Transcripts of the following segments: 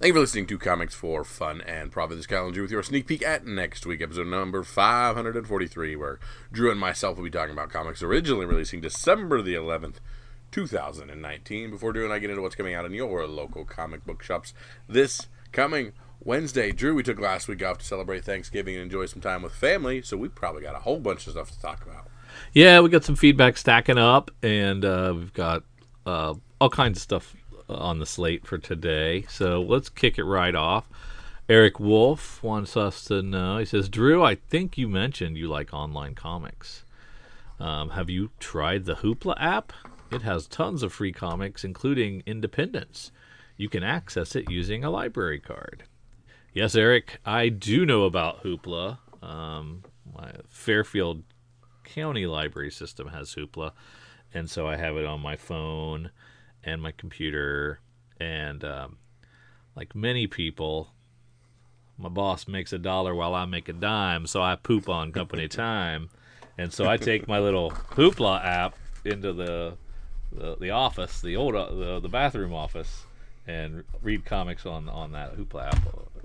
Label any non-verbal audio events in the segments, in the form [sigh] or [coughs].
Thank you for listening to Comics for Fun and Profit. This Drew with your sneak peek at next week, episode number 543, where Drew and myself will be talking about comics originally releasing December the 11th, 2019. Before Drew and I get into what's coming out in your local comic book shops this coming Wednesday. Drew, we took last week off to celebrate Thanksgiving and enjoy some time with family, so we probably got a whole bunch of stuff to talk about. Yeah, we got some feedback stacking up, and uh, we've got uh, all kinds of stuff on the slate for today. So let's kick it right off. Eric Wolf wants us to know. He says, Drew, I think you mentioned you like online comics. Um, have you tried the Hoopla app? It has tons of free comics, including Independents. You can access it using a library card. Yes, Eric, I do know about Hoopla. Um, my Fairfield County Library System has Hoopla, and so I have it on my phone and my computer. And um, like many people, my boss makes a dollar while I make a dime, so I poop on company [laughs] time. And so I take my little Hoopla app into the the, the office, the old uh, the, the bathroom office, and read comics on on that Hoopla app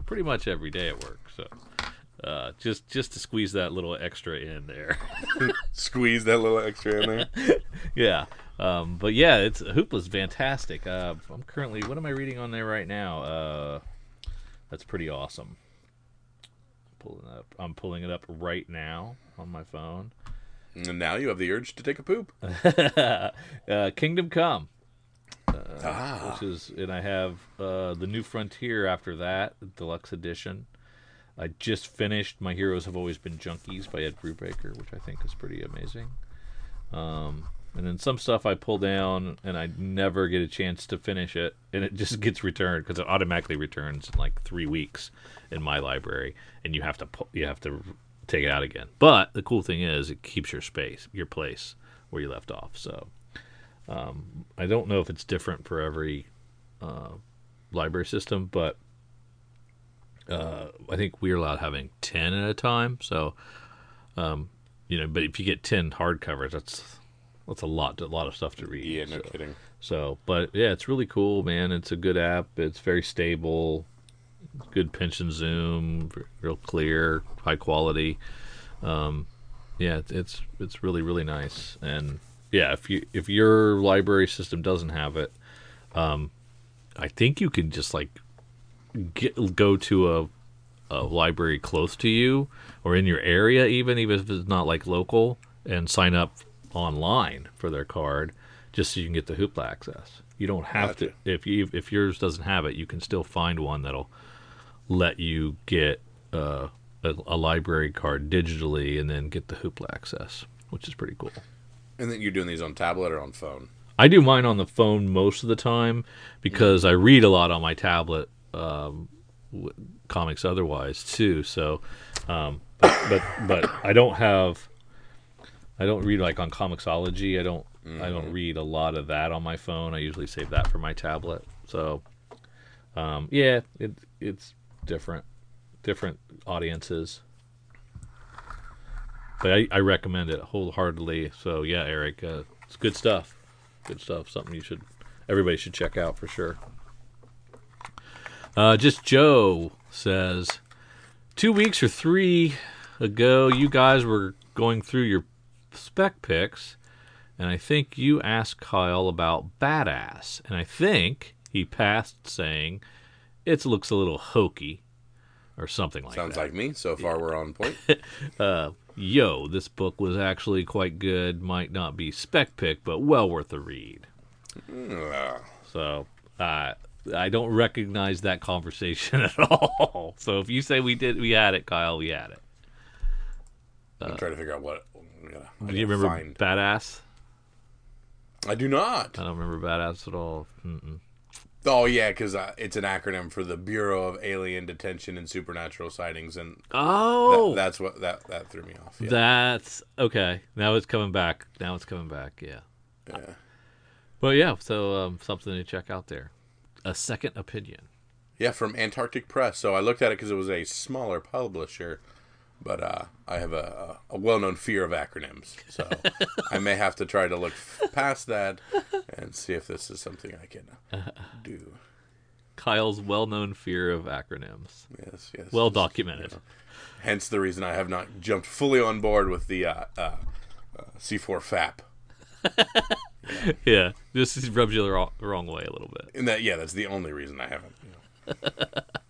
pretty much every day at work. So uh, just just to squeeze that little extra in there. [laughs] Squeeze that little extra in there. [laughs] yeah. Um, but yeah, it's Hoopla's fantastic. Uh, I'm currently what am I reading on there right now? Uh, that's pretty awesome. Pulling up, I'm pulling it up right now on my phone. And now you have the urge to take a poop. [laughs] uh, Kingdom Come, uh, Ah. which is, and I have uh, the New Frontier after that, deluxe edition. I just finished My Heroes Have Always Been Junkies by Ed Brubaker, which I think is pretty amazing. Um, and then some stuff I pull down and I never get a chance to finish it, and it just gets returned because it automatically returns in like three weeks in my library, and you have to pu- you have to take it out again. But the cool thing is, it keeps your space, your place where you left off. So um, I don't know if it's different for every uh, library system, but uh, I think we're allowed having ten at a time. So, um, you know, but if you get ten hardcovers, that's that's a lot, a lot of stuff to read. Yeah, no so, kidding. so, but yeah, it's really cool, man. It's a good app. It's very stable, good pinch and zoom, real clear, high quality. Um, yeah, it's, it's it's really really nice. And yeah, if you if your library system doesn't have it, um, I think you can just like get go to a a library close to you or in your area, even even if it's not like local, and sign up online for their card, just so you can get the Hoopla access. You don't have to if you if yours doesn't have it, you can still find one that'll let you get uh, a, a library card digitally and then get the Hoopla access, which is pretty cool. And then you're doing these on tablet or on phone. I do mine on the phone most of the time because I read a lot on my tablet, um, w- comics otherwise too. So, um, but, but but I don't have, I don't read like on Comixology. I don't I don't read a lot of that on my phone. I usually save that for my tablet. So, um, yeah, it it's different, different audiences. But I, I recommend it wholeheartedly. So yeah, Eric, uh, it's good stuff. Good stuff. Something you should, everybody should check out for sure. Uh, just Joe says, two weeks or three ago, you guys were going through your spec picks, and I think you asked Kyle about Badass, and I think he passed saying it looks a little hokey, or something like Sounds that. Sounds like me. So far, we're on point. [laughs] uh, yo, this book was actually quite good. Might not be spec pick, but well worth a read. Ugh. So uh, I don't recognize that conversation [laughs] at all. So if you say we did, we had it, Kyle, we had it. I'm trying to figure out what. Yeah, I Do you remember Find. Badass? I do not. I don't remember Badass at all. Mm-mm. Oh yeah, because uh, it's an acronym for the Bureau of Alien Detention and Supernatural Sightings, and that, Oh, that's what that that threw me off. Yeah. that's okay. Now it's coming back. Now it's coming back. Yeah. yeah. Well, yeah. So um, something to check out there. A second opinion. Yeah, from Antarctic Press. So I looked at it because it was a smaller publisher, but uh, I have a, a well-known fear of acronyms, so I may have to try to look f- past that and see if this is something I can [laughs] do. Kyle's well-known fear of acronyms. Yes, yes. Well documented. you know, hence the reason I have not jumped fully on board with the uh, uh, uh, C4 FAP. [laughs] Yeah, this rubs you the wrong, wrong way a little bit. And that, yeah, that's the only reason I haven't. you know. [laughs]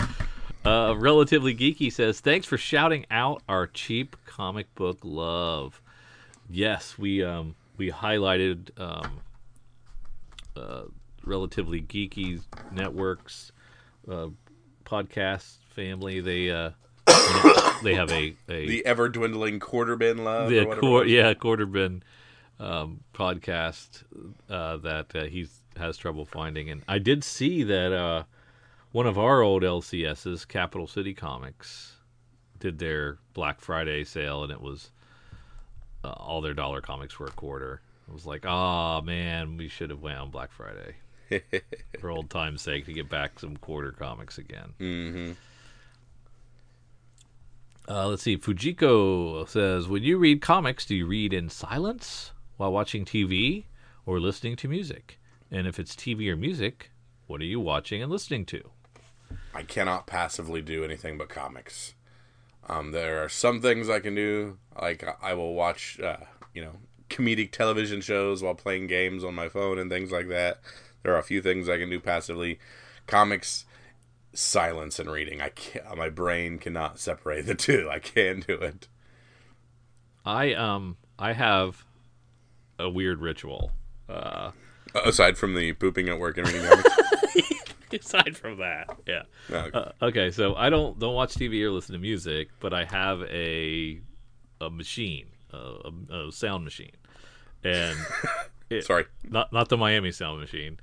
Uh, relatively geeky says, "Thanks for shouting out our cheap comic book love." Yes, we um, we highlighted um, uh, relatively geeky networks uh, podcast family. They uh, [coughs] they have a a The ever dwindling quarter bin love. the or whatever quar- it was. yeah quarter bin um, podcast uh, that uh, he has trouble finding, and I did see that uh, one of our old LCSs, Capital City Comics, did their Black Friday sale, and it was uh, all their dollar comics were a quarter. I was like, oh man, we should have went on Black Friday [laughs] for old time's sake to get back some quarter comics again. Mm-hmm. Uh, let's see. Fujiko says, "When you read comics, do you read in silence while watching TV or listening to music? And if it's TV or music, what are you watching and listening to?" I cannot passively do anything but comics. Um, there are some things I can do, like I will watch, uh, you know, comedic television shows while playing games on my phone and things like that. There are a few things I can do passively. Comics, silence and reading. I can't. My brain cannot separate the [laughs] two. I can't do it. I um I have a weird ritual. Uh, Aside from the pooping at work and reading comics. [laughs] [laughs] aside from that, yeah. No, Uh, okay, so I don't don't watch TV or listen to music, but I have a a machine, a, a, a sound machine, and [laughs] it, sorry. not not the Miami sound machine.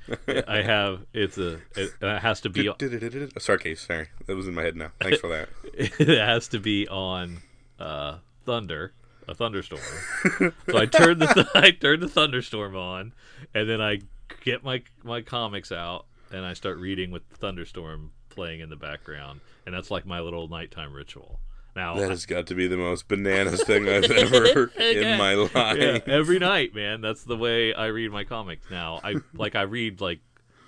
I have it's a it, it has to be [laughs] Sorry, case. Sorry, that was in my head now. Thanks for that. it has to be on uh, thunder, a thunderstorm. so I turn the th- I turn the thunderstorm on, and then I get my my comics out and I start reading with the thunderstorm playing in the background, and that's like my little nighttime ritual. Now That has got to be the most bananas thing I've ever heard [laughs] [laughs] Okay. in my life. yeah, every night, man. That's the way I read my comics now. I [laughs] like I read like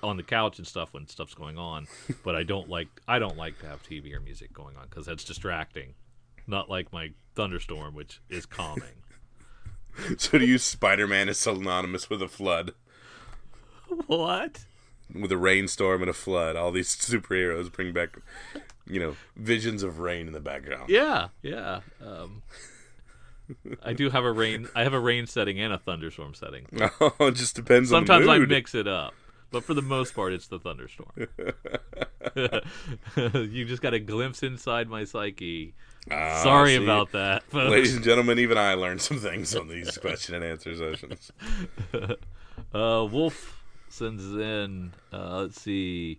on the couch and stuff when stuff's going on, but I don't like I don't like to have TV or music going on because that's distracting. Not like my thunderstorm, which is calming. So to use Spider-Man is synonymous with a flood, what? With a rainstorm and a flood. All these [laughs] superheroes bring back, you know, visions of rain in the background. Yeah, yeah. Um, I do have a rain. I have a rain setting and a thunderstorm setting. [laughs] Oh, it just depends Sometimes on the I mix it up, but for the most part, it's the thunderstorm. [laughs] you just got a glimpse inside my psyche. Ah, Sorry see? about that, folks. Ladies and gentlemen, even I learned some things on these question and answer sessions. Uh, Wolf sends in. Uh, let's see.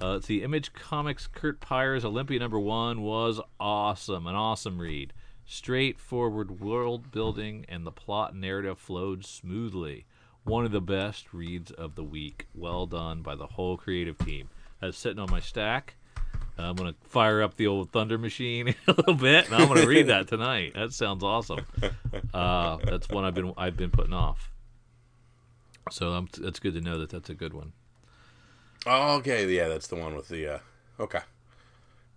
Uh, let's see. Image Comics Curt Pires' Olympia number one was awesome. An awesome read. Straightforward world building and the plot narrative flowed smoothly. One of the best reads of the week. Well done by the whole creative team. That's sitting on my stack. I'm gonna fire up the old Thunder machine [laughs] a little bit, and I'm gonna read that tonight. That sounds awesome. Uh, that's one I've been I've been putting off. So um, it's good to know that that's a good one. Oh, okay, yeah, that's the one with the. Uh, okay,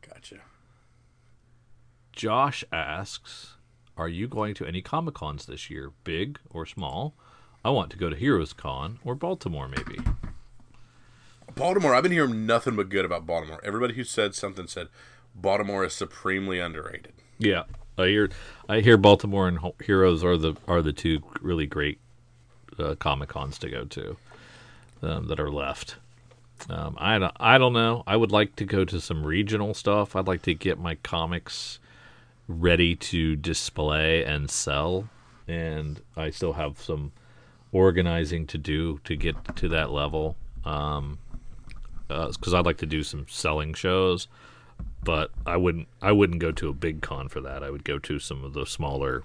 gotcha. Josh asks, "Are you going to any Comic Cons this year, big or small? I want to go to Heroes Con or Baltimore, maybe." Baltimore. I've been hearing nothing but good about Baltimore. Everybody who said something said Baltimore is supremely underrated. Yeah, I hear I hear Baltimore and Heroes are the are the two really great uh, Comic Cons to go to um, that are left. Um, I don't I don't know. I would like to go to some regional stuff. I'd like to get my comics ready to display and sell, and I still have some organizing to do to get to that level. Um, because I'd like to do some selling shows but I wouldn't I wouldn't go to a big con for that. I would go to some of the smaller.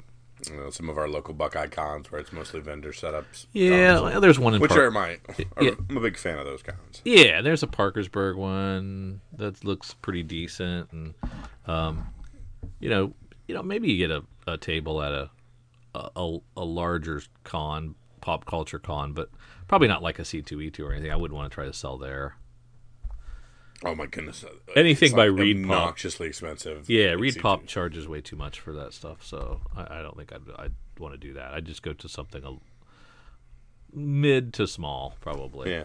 You know, some of our local Buckeye cons where it's mostly vendor setups. Yeah, cons, there's one in which are my. Are, Yeah. I'm a big fan of those cons. yeah, there's a Parkersburg one that looks pretty decent, and um, you know, you know, maybe you get a, a table at a, a a larger con, pop culture con, but probably not like a C two E two or anything. I wouldn't want to try to sell there. Oh my goodness! uh, Anything it's by like Reed Pop. expensive. Yeah, Reed C2. Pop charges way too much for that stuff, so I, I don't think I'd, I'd want to do that. I'd just go to something a mid to small, probably. Yeah.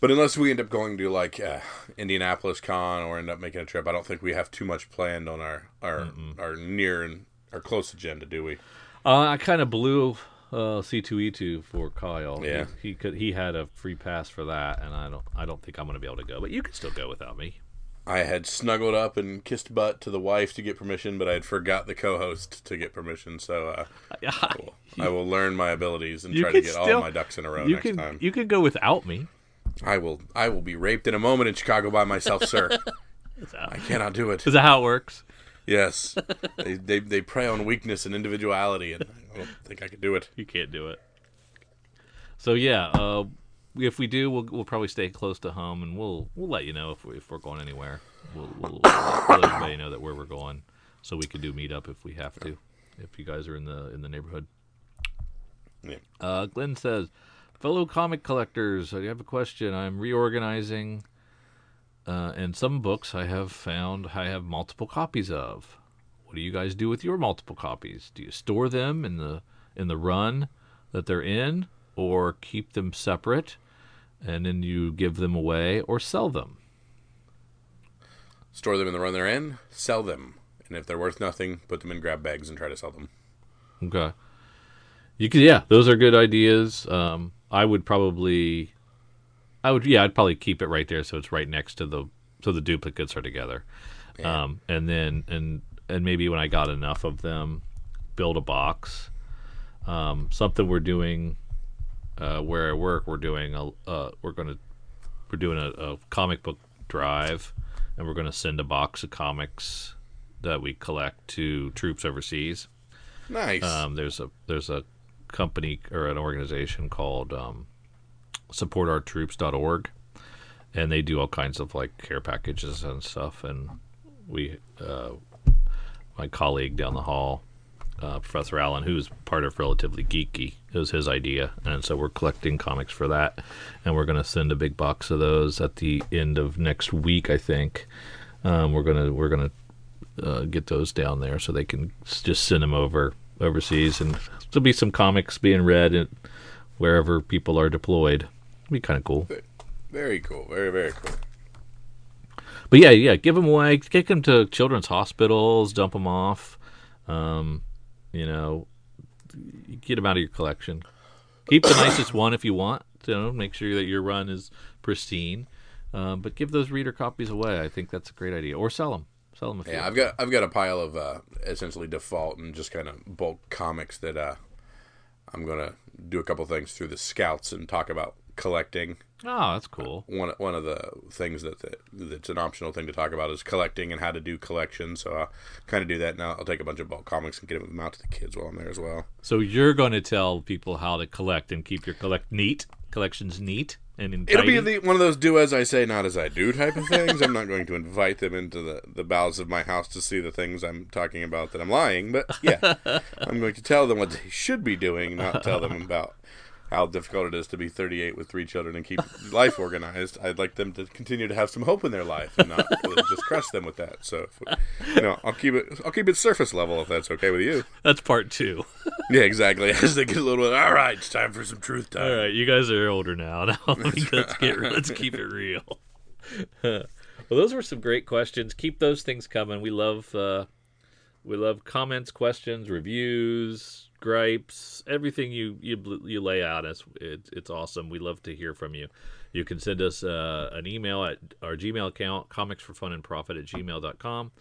But unless we end up going to like uh, Indianapolis Con or end up making a trip, I don't think we have too much planned on our our, our near and our close agenda, do we? Uh, I kind of blew uh, C two E two for Kyle. Yeah. he, he could he had a free pass for that, and I don't I don't think I'm going to be able to go. But you can still go without me. I had snuggled up and kissed butt to the wife to get permission, but I had forgot the co-host to get permission. So uh, [laughs] well, I will learn my abilities and try to get still- all my ducks in a row you next can time. you can go without me. I will I will be raped in a moment in Chicago by myself, sir. [laughs] I cannot do it. Is that how it works? Yes, [laughs] they, they they prey on weakness and individuality, and I don't think I could do it. You can't do it. So yeah, uh, if we do, we'll we'll probably stay close to home, and we'll we'll let you know if we, if we're going anywhere. We'll, we'll, let everybody know that where we're going, so we can do meet up if we have to. If you guys are in the in the neighborhood. Yeah. Uh, Glenn says, fellow comic collectors, I have a question. I'm reorganizing, uh, and some books I have found I have multiple copies of. What do you guys do with your multiple copies? Do you store them in the in the run that they're in, or keep them separate, and then you give them away or sell them? Store them in the run they're in, sell them, and if they're worth nothing, put them in grab bags and try to sell them. Okay. You could, yeah, those are good ideas. Um, I would probably, I would, yeah, I'd probably keep it right there so it's right next to the, so the duplicates are together. Um, and then, and, and maybe when I got enough of them, build a box. Um, something we're doing, uh, where I work, we're doing a, uh, we're going to, we're doing a, a comic book drive and we're going to send a box of comics that we collect to troops overseas. Nice. Um, there's a there's a company or an organization called um, supportourtroops.org, and they do all kinds of like care packages and stuff. And we, uh, my colleague down the hall, uh, Professor Allen, who's part of Relatively Geeky, it was his idea, and so we're collecting comics for that, and we're going to send a big box of those at the end of next week, I think. Um, we're gonna we're gonna uh, get those down there so they can just send them over overseas, and there'll be some comics being read wherever people are deployed. It'd be kind of cool. very cool. Very very cool. But yeah, yeah, give them away, take them to children's hospitals, dump them off. Um, you know, get them out of your collection. Keep the nicest one if you want. You know, make sure that your run is pristine. Um, but give those reader copies away. I think that's a great idea. Or sell them. Sell them Yeah, I've got I've got a pile of uh, essentially default and just kind of bulk comics that uh, I'm gonna do a couple things through the scouts and talk about collecting. Oh, that's cool. One one of the things that, that that's an optional thing to talk about is collecting and how to do collections. So I'll kind of do that now. I'll take a bunch of bulk comics and get them out to the kids while I'm there as well. So you're going to tell people how to collect and keep your collect neat collections neat and in It'll be the, one of those do as I say, not as I do type of things. I'm not going to invite them into the, the bowels of my house to see the things I'm talking about that I'm lying. But yeah, [laughs] I'm going to tell them what they should be doing, not tell them about how difficult it is to be 38 with three children and keep [laughs] life organized. I'd like them to continue to have some hope in their life and not [laughs] just crush them with that. So, if, you know, I'll keep it. I'll keep it surface level if that's okay with you. That's part two. [laughs] Yeah, exactly. As they get a little. Bit, all right, it's time for some truth time. All right, you guys are older now. Now let's get let's keep it real. well, those were some great questions. Keep those things coming. We love uh, we love comments, questions, reviews, gripes, everything you you you lay out. It's it's, it's awesome. We love to hear from you. You can send us uh, an email at our Gmail account, comics for fun and profit at gmail.com.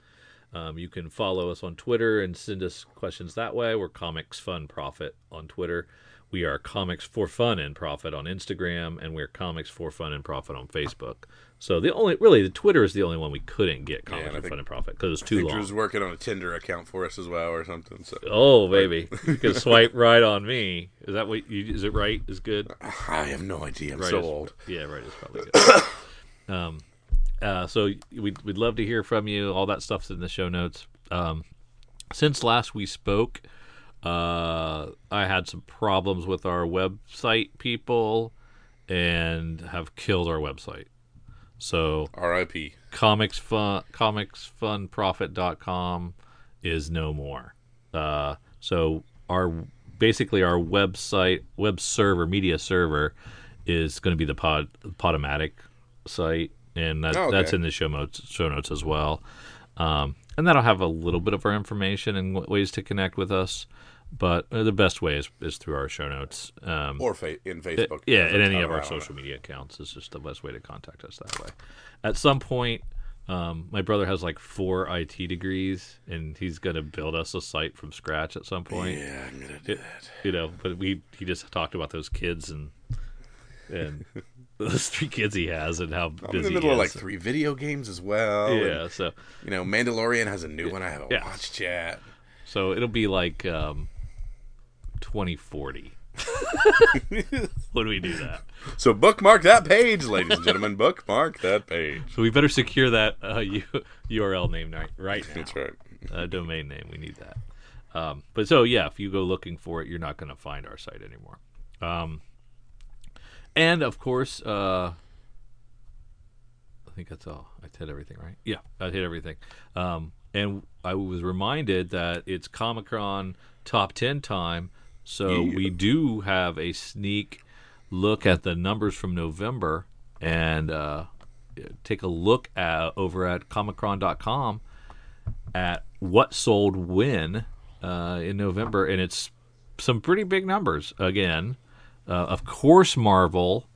Um, you can follow us on Twitter and send us questions that way. We're Comics Fun Profit on Twitter. We are Comics for Fun and Profit on Instagram, and we're Comics for Fun and Profit on Facebook. So the only, really, the Twitter is the only one we couldn't get Comics and I for Fun and Profit because it's I too think long. Drew's working on a Tinder account for us as well, or something. So Oh baby, [laughs] you can swipe right on me. Is that what? You, is it right? Is good. I have no idea. I'm Right so is- old. Yeah, right is probably good. [coughs] um, uh, so we'd, we'd love to hear from you. All that stuff's in the show notes. Um, since last we spoke, uh, I had some problems with our website people and have killed our website. So R.I.P. comics fun comicsfunprofit.com is no more. Uh, so our basically our website web server media server is going to be the pod Podomatic site, and that, Oh, okay. that's in the show notes show notes as well. Um, and that'll have a little bit of our information and w- ways to connect with us. But uh, the best way is, is through our show notes. Um, Or fa- in Facebook. yeah, in any of our social media accounts is just the best way to contact us that way. At some point, um, my brother has like four IT degrees, and he's going to build us a site from scratch at some point. Yeah, I'm gonna do It- that. you know, but we he just talked about those kids and and [laughs] those three kids he has and how I'm in the middle of like three video games as well. yeah, and, so you know, Mandalorian has a new one. I have a Yeah. watch chat. so it'll be like um, 2040 [laughs] when we do that. So bookmark that page, ladies and gentlemen. [laughs] bookmark that page. So we better secure that uh, U- URL name right, right now. That's right. uh, domain name. We need that. Um, but so yeah, if you go looking for it, you're not going to find our site anymore. Um, and of course, uh, I think that's all. I hit everything right. Yeah, I hit everything. Um, and I was reminded that it's Comic Con top ten time, so Yeah. we do have a sneak look at the numbers from November and uh, take a look at over at comiccon.com at what sold when uh, in November, and it's some pretty big numbers again. Uh, of course, Marvel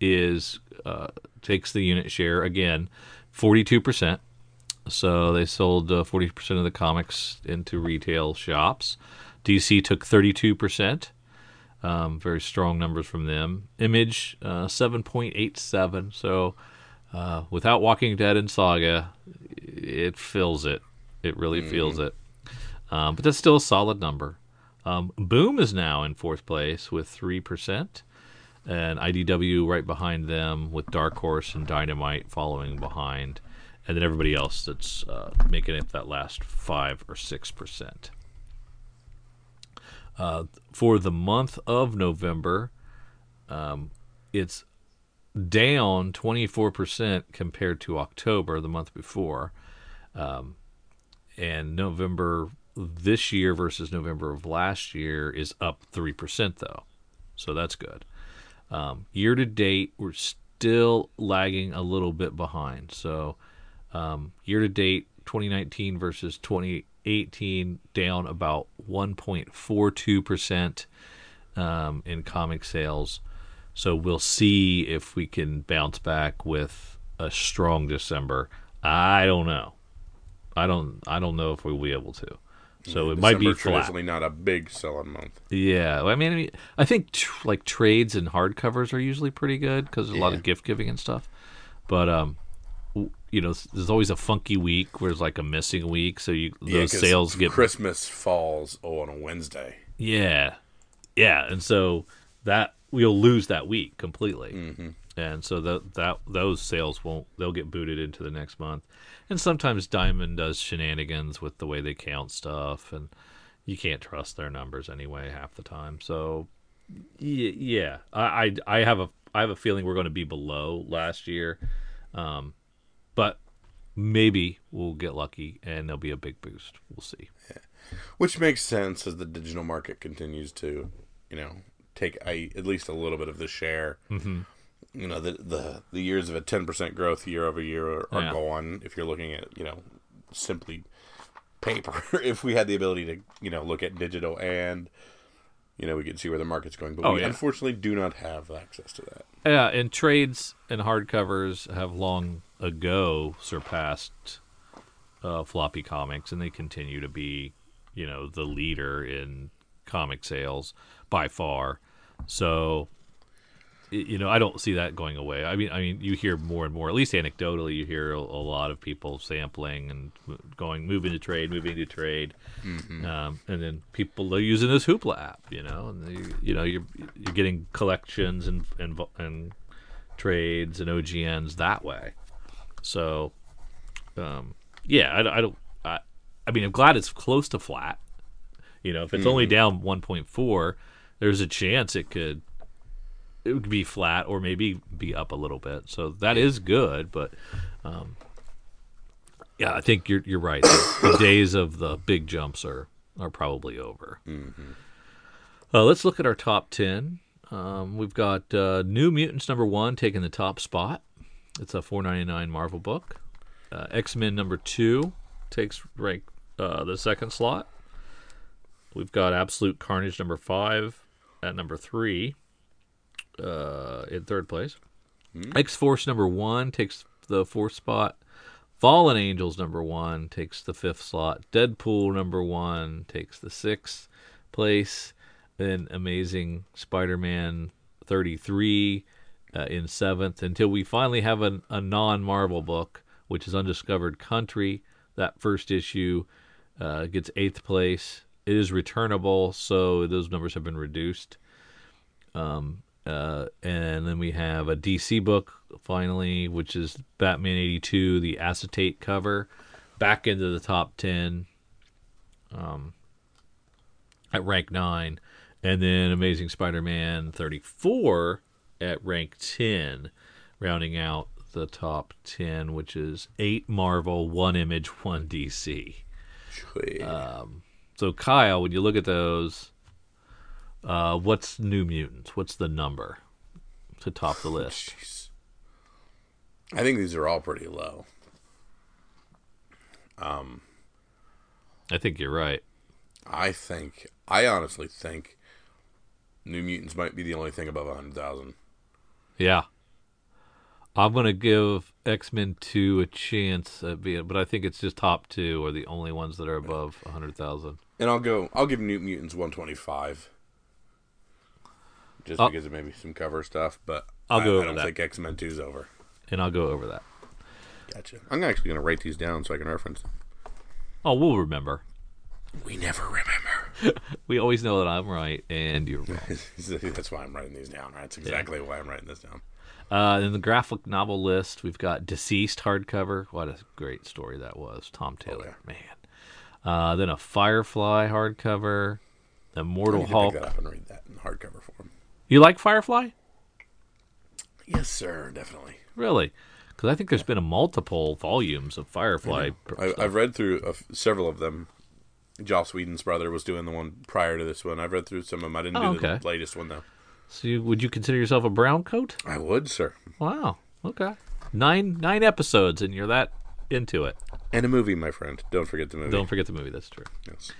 is uh, takes the unit share again, forty two percent. So they sold uh, forty percent of the comics into retail shops. DC took thirty two percent. Um, very strong numbers from them. Image uh, seven point eight seven. So uh, without Walking Dead and Saga, it fills it. It really feels it. Um, but that's still a solid number. Um, Boom is now in fourth place with three percent, and IDW right behind them with Dark Horse and Dynamite following behind, and then everybody else that's uh, making it that last five or six percent. Uh, for the month of November, um, it's down 24% compared to October, the month before. Um, and November this year versus November of last year is up 3%, though. So that's good. Um, year to date, we're still lagging a little bit behind. So um, year to date, 2019 versus 2018, down about 1.42% um, in comic sales. So we'll see if we can bounce back with a strong December. I don't know. I don't. I don't know if we'll be able to. So it might be December flat. traditionally not a big selling month. Yeah, I mean, I mean, I think tr- like trades and hardcovers are usually pretty good because there's a lot of gift giving and stuff. But um, you know, there's always a funky week where there's like a missing week, so you Yeah, sales get Christmas falls oh, on a Wednesday. yeah, yeah, and so that we'll lose that week completely, Mm-hmm. and so that that those sales won't they'll get booted into the next month, and sometimes Diamond does shenanigans with the way they count stuff, and you can't trust their numbers anyway half the time. So yeah, I, I I have a I have a feeling we're going to be below last year, um, but maybe we'll get lucky and there'll be a big boost. We'll see. Yeah. Which makes sense as the digital market continues to, you know, take at least a little bit of the share. Mm-hmm. You know, the, the the years of a ten percent growth year over year are, are Yeah. gone. If you're looking at, you know, simply paper, [laughs] if we had the ability to, you know, look at digital and, you know, we could see where the market's going. But Oh, we yeah. unfortunately do not have access to that. Yeah, and trades and hardcovers have long ago surpassed uh, floppy comics, and they continue to be, you know, the leader in comic sales by far. So, you know, I don't see that going away. I mean, I mean, you hear more and more, at least anecdotally, you hear a, a lot of people sampling and going, moving to trade, moving to trade, um, and then people are using this Hoopla app, you know, and they, you know, you're you're getting collections and and and trades and OGNs that way. So, um, yeah, I, don't- I don't. I, I mean, I'm glad it's close to flat. You know, if it's only down 1.4, there's a chance it could it would be flat or maybe be up a little bit. So that is good, but um, yeah, I think you're you're right. The, the [coughs] days of the big jumps are are probably over. Uh, let's look at our top ten. Um, we've got uh, New Mutants number one taking the top spot. It's a 4.99 Marvel book. Uh, X Men number two takes rank uh, the second slot. We've got Absolute Carnage number five at number three uh, in third place. X Force number one takes the fourth spot. Fallen Angels number one takes the fifth slot. Deadpool number one takes the sixth place. Then Amazing Spider Man 33 uh, in seventh until we finally have a, a non Marvel book, which is Undiscovered Country. That first issue uh, gets eighth place. It is returnable, so those numbers have been reduced. Um, uh, and then we have a DC book finally, which is Batman 82, the acetate cover, back into the top 10 um, at rank 9. And then Amazing Spider Man 34 at rank 10, rounding out the top 10, which is 8 Marvel, 1 Image, [laughs] 1 DC. Sweet. So, Kyle, when you look at those, uh, what's New Mutants? What's the number to top the list? Jeez. I think these are all pretty low. I think you're right. I think, I honestly think, New Mutants might be the only thing above hundred thousand. Yeah. I'm going to give X Men 2 a chance at being, but I think it's just top two are the only ones that are above 100,000. And I'll go. I'll give New Mutants one twenty five. Just I'll- because of maybe some cover stuff, but I'll I, go I over don't that. think X Men Two is over. And I'll go over that. Gotcha. I'm actually going to write these down so I can reference them. Oh, we'll remember. We never remember. [laughs] We always know that I'm right and you're wrong. [laughs] That's why I'm writing these down. Right? That's exactly why I'm writing this down. Uh, in the graphic novel list, we've got DCeased hardcover. What a great story that was. Tom Taylor, man. Uh, then a Firefly hardcover. I Immortal need to Hulk. pick that up and read that in hardcover form. You like Firefly? Yes, sir. Definitely. Really? Because I think there's been a multiple volumes of Firefly. I. I've read through a f several of them. Joss Whedon's brother was doing the one prior to this one. I've read through some of them. I didn't Oh, do okay. the latest one though. So you, would you consider yourself a brown coat? I would, sir. Wow. Okay. Nine nine episodes, and you're that into it. And a movie, my friend. Don't forget the movie. Don't forget the movie. That's true. Yes.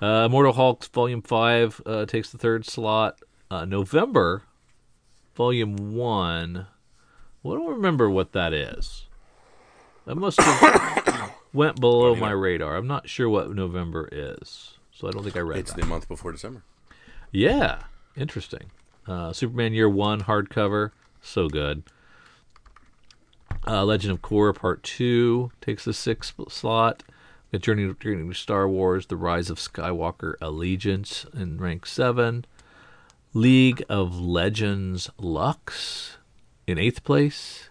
Uh, Immortal Hulk Volume Five uh, takes the third slot. Uh, November, Volume One. Well, I don't remember what that is. That must have [coughs] went below my radar. I'm not sure what November is, so I don't think I read It's that. the month before December. Yeah, interesting. Uh, Superman Year One hardcover, so good. Uh, Legend of Korra Part Two takes the sixth slot. The Journey, Journey to Star Wars: The Rise of Skywalker Allegiance in rank seven. League of Legends Lux in eighth place.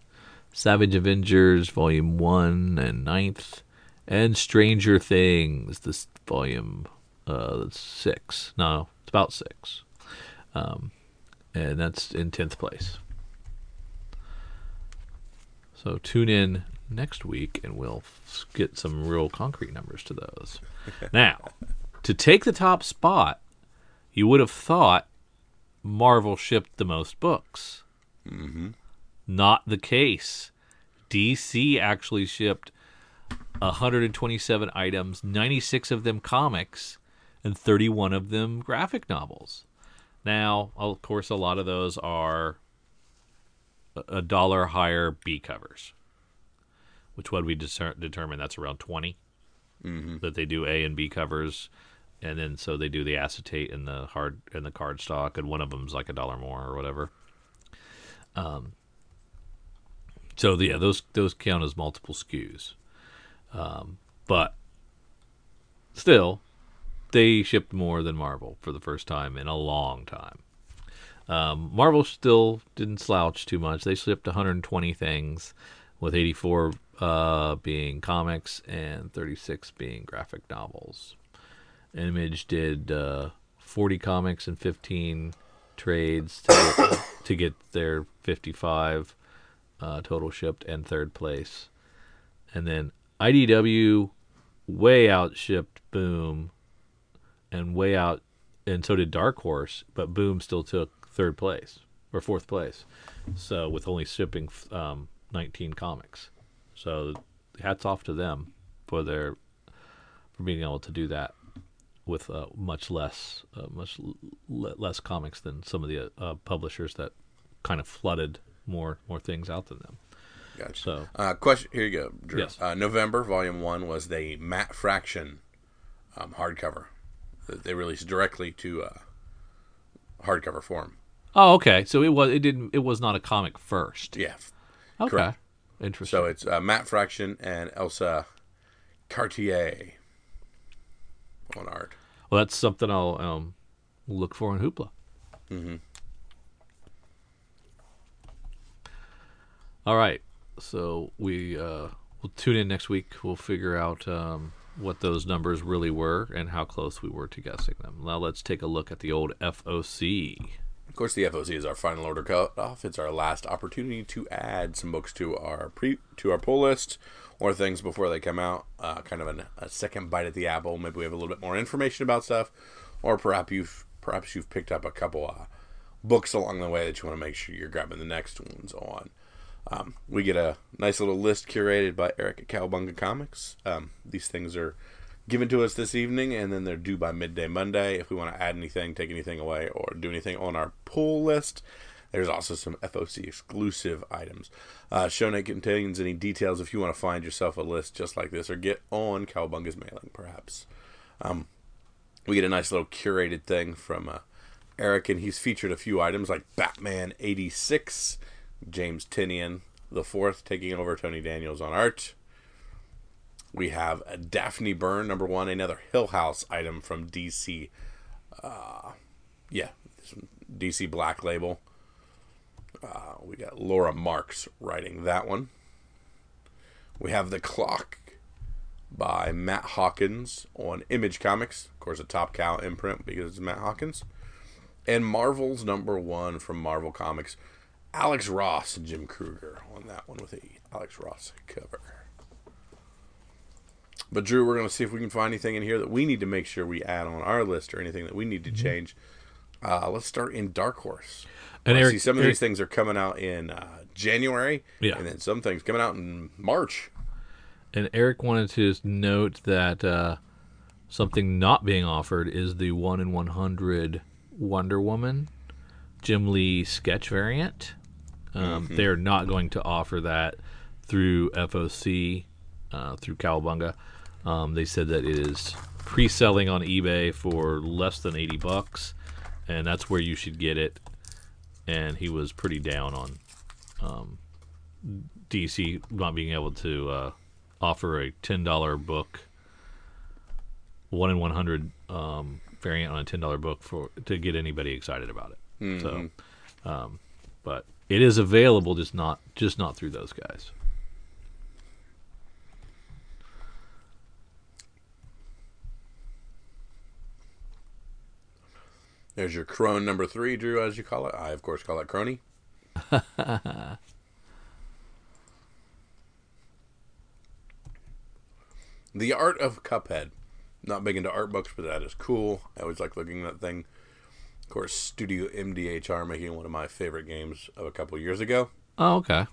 Savage Avengers Volume One and ninth, and Stranger Things this volume uh, six. No, it's about six, um, and that's in tenth place. So tune in next week, and we'll get some real concrete numbers to those. [laughs] now, to take the top spot, you would have thought Marvel shipped the most books. Not the case. DC actually shipped 127 items, 96 of them comics, and 31 of them graphic novels. Now, of course, a lot of those are a- dollar higher B covers, which what we discer- determine that's around 20 that they do A and B covers, and then so they do the acetate and the hard and the card stock, and one of them's like a dollar more or whatever. Um, so yeah, those those count as multiple SKUs, um, but still, they shipped more than Marvel for the first time in a long time. Um, Marvel still didn't slouch too much. They shipped 120 things, with 84 uh, being comics and 36 being graphic novels. Image did uh, 40 comics and 15 trades to get, [coughs] to get their 55 uh, total shipped and third place. And then IDW way outshipped Boom and way out, and so did Dark Horse, but Boom still took third place or fourth place. So with only shipping um, 19 comics. So hats off to them for their for being able to do that with uh, much less uh, much l- less comics than some of the uh, publishers that kind of flooded more more things out than them. Gotcha. So Uh, question. Here you go. Drew. Yes. Uh, November, Volume One was the Matt Fraction um, hardcover that they released directly to uh, hardcover form. oh okay, so it was it didn't it was not a comic first. Yeah. Okay, correct. interesting. So it's uh, Matt Fraction and Elsa Charretier on art. well, that's something I'll um, look for in Hoopla. Mm-hmm. All right. So we uh, will tune in next week. We'll figure out um, what those numbers really were and how close we were to guessing them. Now let's take a look at the old FOC. Of course, the FOC is our final order cutoff. It's our last opportunity to add some books to our pre to our pull list or things before they come out. Uh, kind of an, a second bite at the apple. Maybe we have a little bit more information about stuff, or perhaps you've perhaps you've picked up a couple uh, books along the way that you want to make sure you're grabbing the next ones on. Um, we get a nice little list curated by Eric at Cowabunga Comics. Um, these things are given to us this evening, and then they're due by midday Monday. If we want to add anything, take anything away, or do anything on our pull list, there's also some FOC exclusive items. Uh, show note contains any details if you want to find yourself a list just like this, or get on Cowabunga's mailing, perhaps. Um, we get a nice little curated thing from uh, Eric, and he's featured a few items like Batman 86, James Tynion the fourth taking over Tony Daniels on art. We have Daphne Byrne, number one, another Hill House item from DC. Uh, yeah, DC Black Label. Uh, we got Laura Marks writing that one. We have The Clock by Matt Hawkins on Image Comics. Of course, a Top Cow imprint because it's Matt Hawkins. And Marvel's number one from Marvel Comics, Alex Ross and Jim Krueger on that one with a Alex Ross cover. But Drew, we're going to see if we can find anything in here that we need to make sure we add on our list or anything that we need to change. Uh, let's start in Dark Horse. And Eric- see some of Eric- these things are coming out in uh, January, Yeah. and then some things coming out in March. And Eric wanted to note that uh, something not being offered is the 1 in 100 Wonder Woman Jim Lee sketch variant. Um, They're not going to offer that through FOC, uh, through Cowabunga. Um, they said that it is pre selling on eBay for less than 80 bucks, and that's where you should get it. And he was pretty down on um, DC not being able to uh, offer a ten dollar book, one in one hundred um, variant on a ten dollar book for to get anybody excited about it. So, um, but it is available, just not just not through those guys. There's your crone number three, Drew, as you call it. I, of course, call it crony. [laughs] the Art of Cuphead. Not big into art books, but that is cool. I always like looking at that thing. Of course, Studio MDHR making one of my favorite games of a couple years ago, Oh, okay.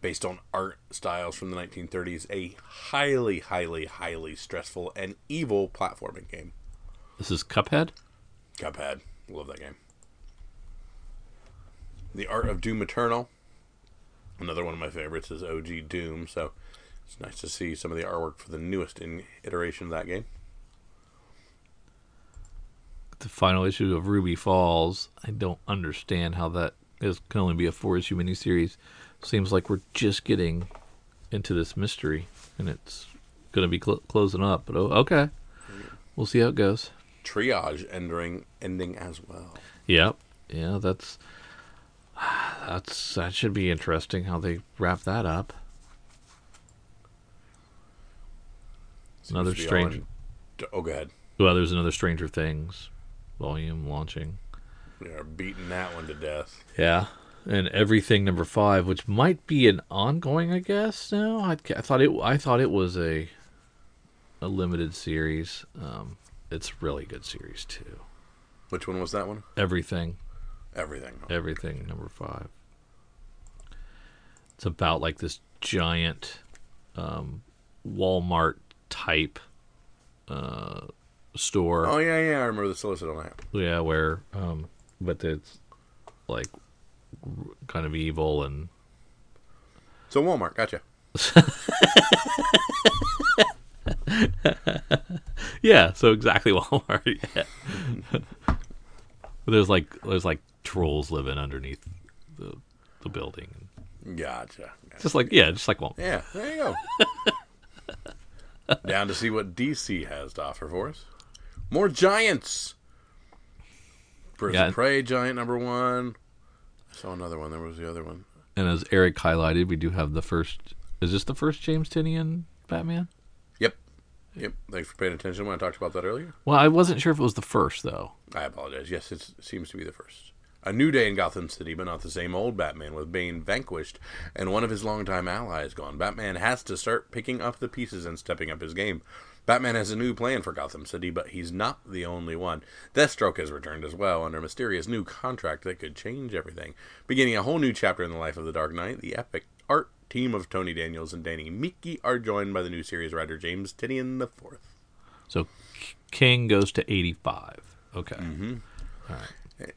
based on art styles from the 1930s. A highly, highly, highly stressful and evil platforming game. This is Cuphead. Cuphead. Love that game. The Art of Doom Eternal. Another one of my favorites is OG Doom, so it's nice to see some of the artwork for the newest in iteration of that game. The final issue of Ruby Falls. I don't understand how that is can only be a four issue miniseries. Seems like we're just getting into this mystery, and it's going to be cl- closing up. But oh, okay, we'll see how it goes. Triage ending ending as well. Yep. Yeah, that's that's that should be interesting how they wrap that up. Seems Another strange- on- Oh, go ahead. Well, there's another Stranger Things volume launching. They're beating that one to death. Yeah, and everything number five, which might be an ongoing, I guess. No, I, I thought it. I thought it was a a limited series. Um, it's really good series too. Which one was that one? Everything, Everything. everything number five. It's about like this giant um, Walmart type uh, store. Oh yeah, yeah. I remember the solicit on that. Yeah, where um, but it's like kind of evil and So Walmart, gotcha. [laughs] yeah, so exactly [laughs] Walmart. Yeah. But [laughs] there's like there's like trolls living underneath the the building. Gotcha. Just like yeah, just like Walmart. Yeah, there you go. Down to see what DC has to offer for us. More giants. Birds Yeah. of Prey giant number one. I saw another one. There was the other one. And as Eric highlighted, we do have the first. Is this the first James Tynion Batman? Yep. Yep. Thanks for paying attention when I talked about that earlier. Well, I wasn't sure if it was the first though. I apologize. Yes, it seems to be the first. A new day in Gotham City, but not the same old Batman, with Bane vanquished and one of his longtime allies gone. Batman has to start picking up the pieces and stepping up his game. Batman has a new plan for Gotham City, but he's not the only one. Deathstroke has returned as well under a mysterious new contract that could change everything. Beginning a whole new chapter in the life of the Dark Knight, the epic art team of Tony Daniels and Danny Miki are joined by the new series writer James Tynion IV. So King goes to eighty five. Okay. Mm-hmm.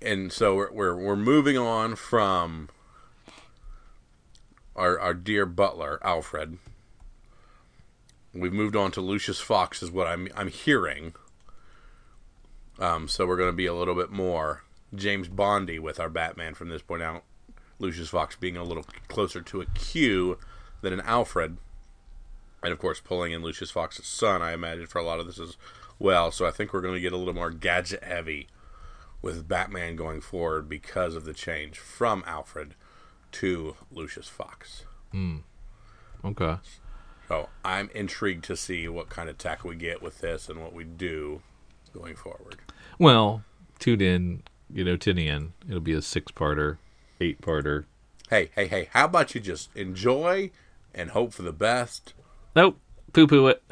and so we're we're, we're moving on from our our dear butler Alfred. We've moved on to Lucius Fox, is what I'm I'm hearing. Um, so we're going to be a little bit more James Bondy with our Batman from this point out. Lucius Fox being a little closer to a Q than an Alfred, and of course pulling in Lucius Fox's son. I imagine for a lot of this as well. So I think we're going to get a little more gadget heavy with Batman going forward because of the change from Alfred to Lucius Fox. Okay. So I'm intrigued to see what kind of tech we get with this and what we do going forward. Well, tune in. You know, Tynion. It'll be a six parter, eight parter. Hey, hey, hey, how about you just enjoy and hope for the best? Nope. Poo poo it.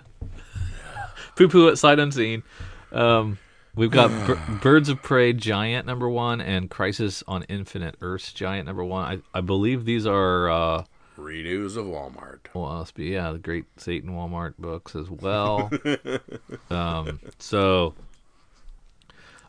poo poo it sight unseen. Um, we've got [sighs] Bir- Birds of Prey Giant number one and Crisis on Infinite Earths Giant number one. I, I believe these are, uh, Redos of Walmart. well, be, yeah, the Great Satan Walmart books as well. [laughs] um, so,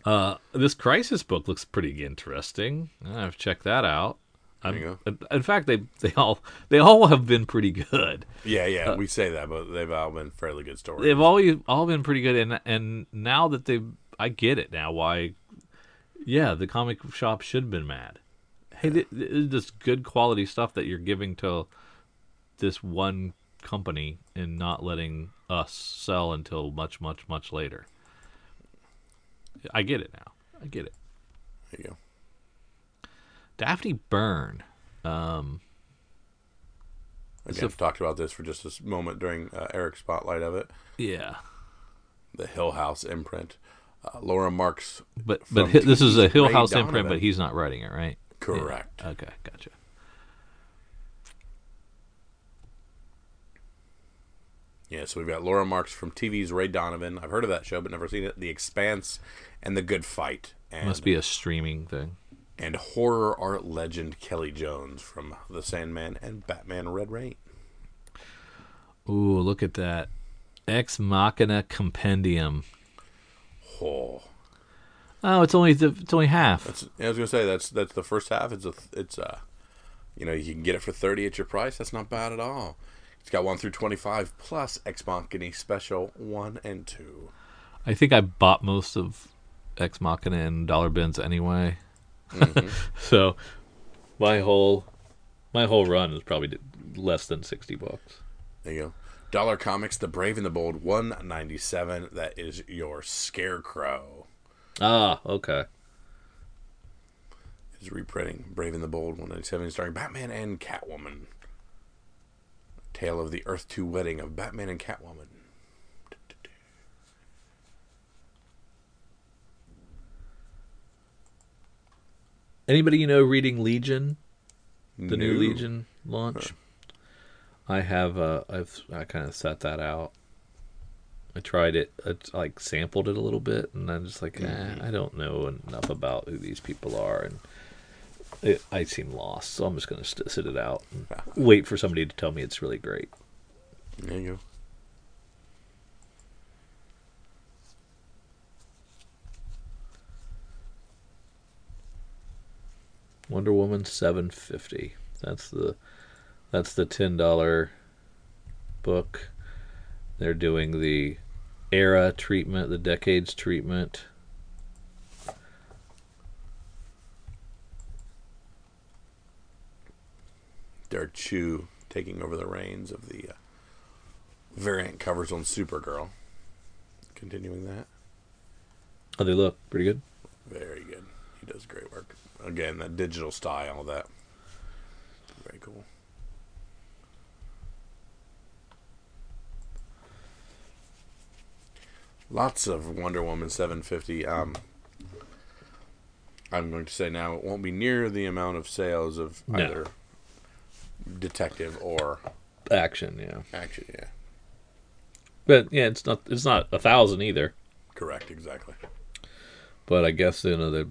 uh, this Crisis book looks pretty interesting. I've checked that out. In- fact, they they all they all have been pretty good. Yeah, yeah, we say that, but they've all been fairly good stories. They've always all been pretty good, and and now that they, I get it now. Why? Yeah, the comic shop should have been mad. Hey, th- th- this good quality stuff that you're giving to this one company and not letting us sell until much, much, much later. I get it now. I get it. There you go. Daphne Byrne. Um, Again, I've talked about this for just a moment during uh, Eric's spotlight of it. yeah, The Hill House imprint. Uh, Laura Marks. but but this is a Hill House imprint, but he's not writing it, right? Correct. Okay, gotcha. Yeah, so we've got Laura Marks from TV's Ray Donovan. I've heard of that show, but never seen it. The Expanse and The Good Fight. And, Must be a streaming thing. and horror art legend Kelley Jones from The Sandman and Batman Red Rain. Ooh, look at that. Ex Machina Compendium. Oh, Oh, it's only the, it's only half. that's, I was gonna say that's that's the first half. It's a it's a, you know, you can get it for thirty at your price. That's not bad at all. It's got one through twenty five plus Ex Machina Special one and two. I think I bought most of Ex Machina in dollar bins anyway. Mm-hmm. [laughs] so my whole my whole run is probably less than 60 bucks. There you go. Dollar Comics, The Brave and the Bold, one ninety seven. That is your Scarecrow. Ah, okay. is reprinting Brave and the Bold 197 starring Batman and Catwoman. Tale of the Earth 2 wedding of Batman and Catwoman. Anybody you know reading Legion, the new No. Legion launch? I have. Uh, I've I kind of set that out. I tried it. I like sampled it a little bit, and I'm just like, eh, I don't know enough about who these people are, and it, I seem lost. So I'm just going to st- sit it out and [laughs] wait for somebody to tell me it's really great. There you go. Wonder Woman 750. That's the that's the ten dollar book. They're doing the era treatment, the decades treatment. Derrick Chew taking over the reins of the uh, variant covers on Supergirl. Continuing that. Oh, they look pretty good. Very good. He does great work. Again, that digital style, all that very cool. Lots of Wonder Woman 750. Um, I'm going to say now it won't be near the amount of sales of No. either detective or Action, yeah. action. Yeah, But yeah, it's not it's not a thousand either. correct, exactly. But I guess you know the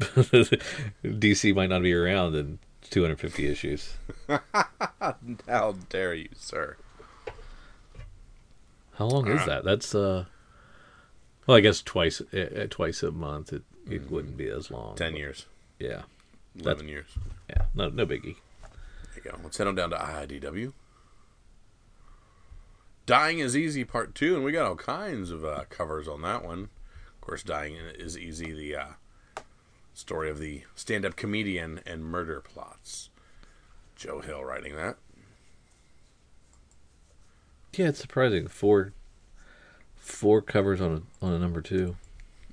[laughs] DC might not be around in 250 issues. [laughs] How dare you, sir? How long is that? That's uh. Well, I guess twice uh, twice a month. It it wouldn't be as long. Ten years, Yeah, eleven years. yeah. No, no biggie. There you go. Let's head on down to IDW. Dying is Easy Part 2, and we got all kinds of uh, covers on that one. Of course, Dying is Easy, the uh, story of the stand up comedian and murder plots. Joe Hill writing that. Yeah, it's surprising. Four four covers on a on a number two.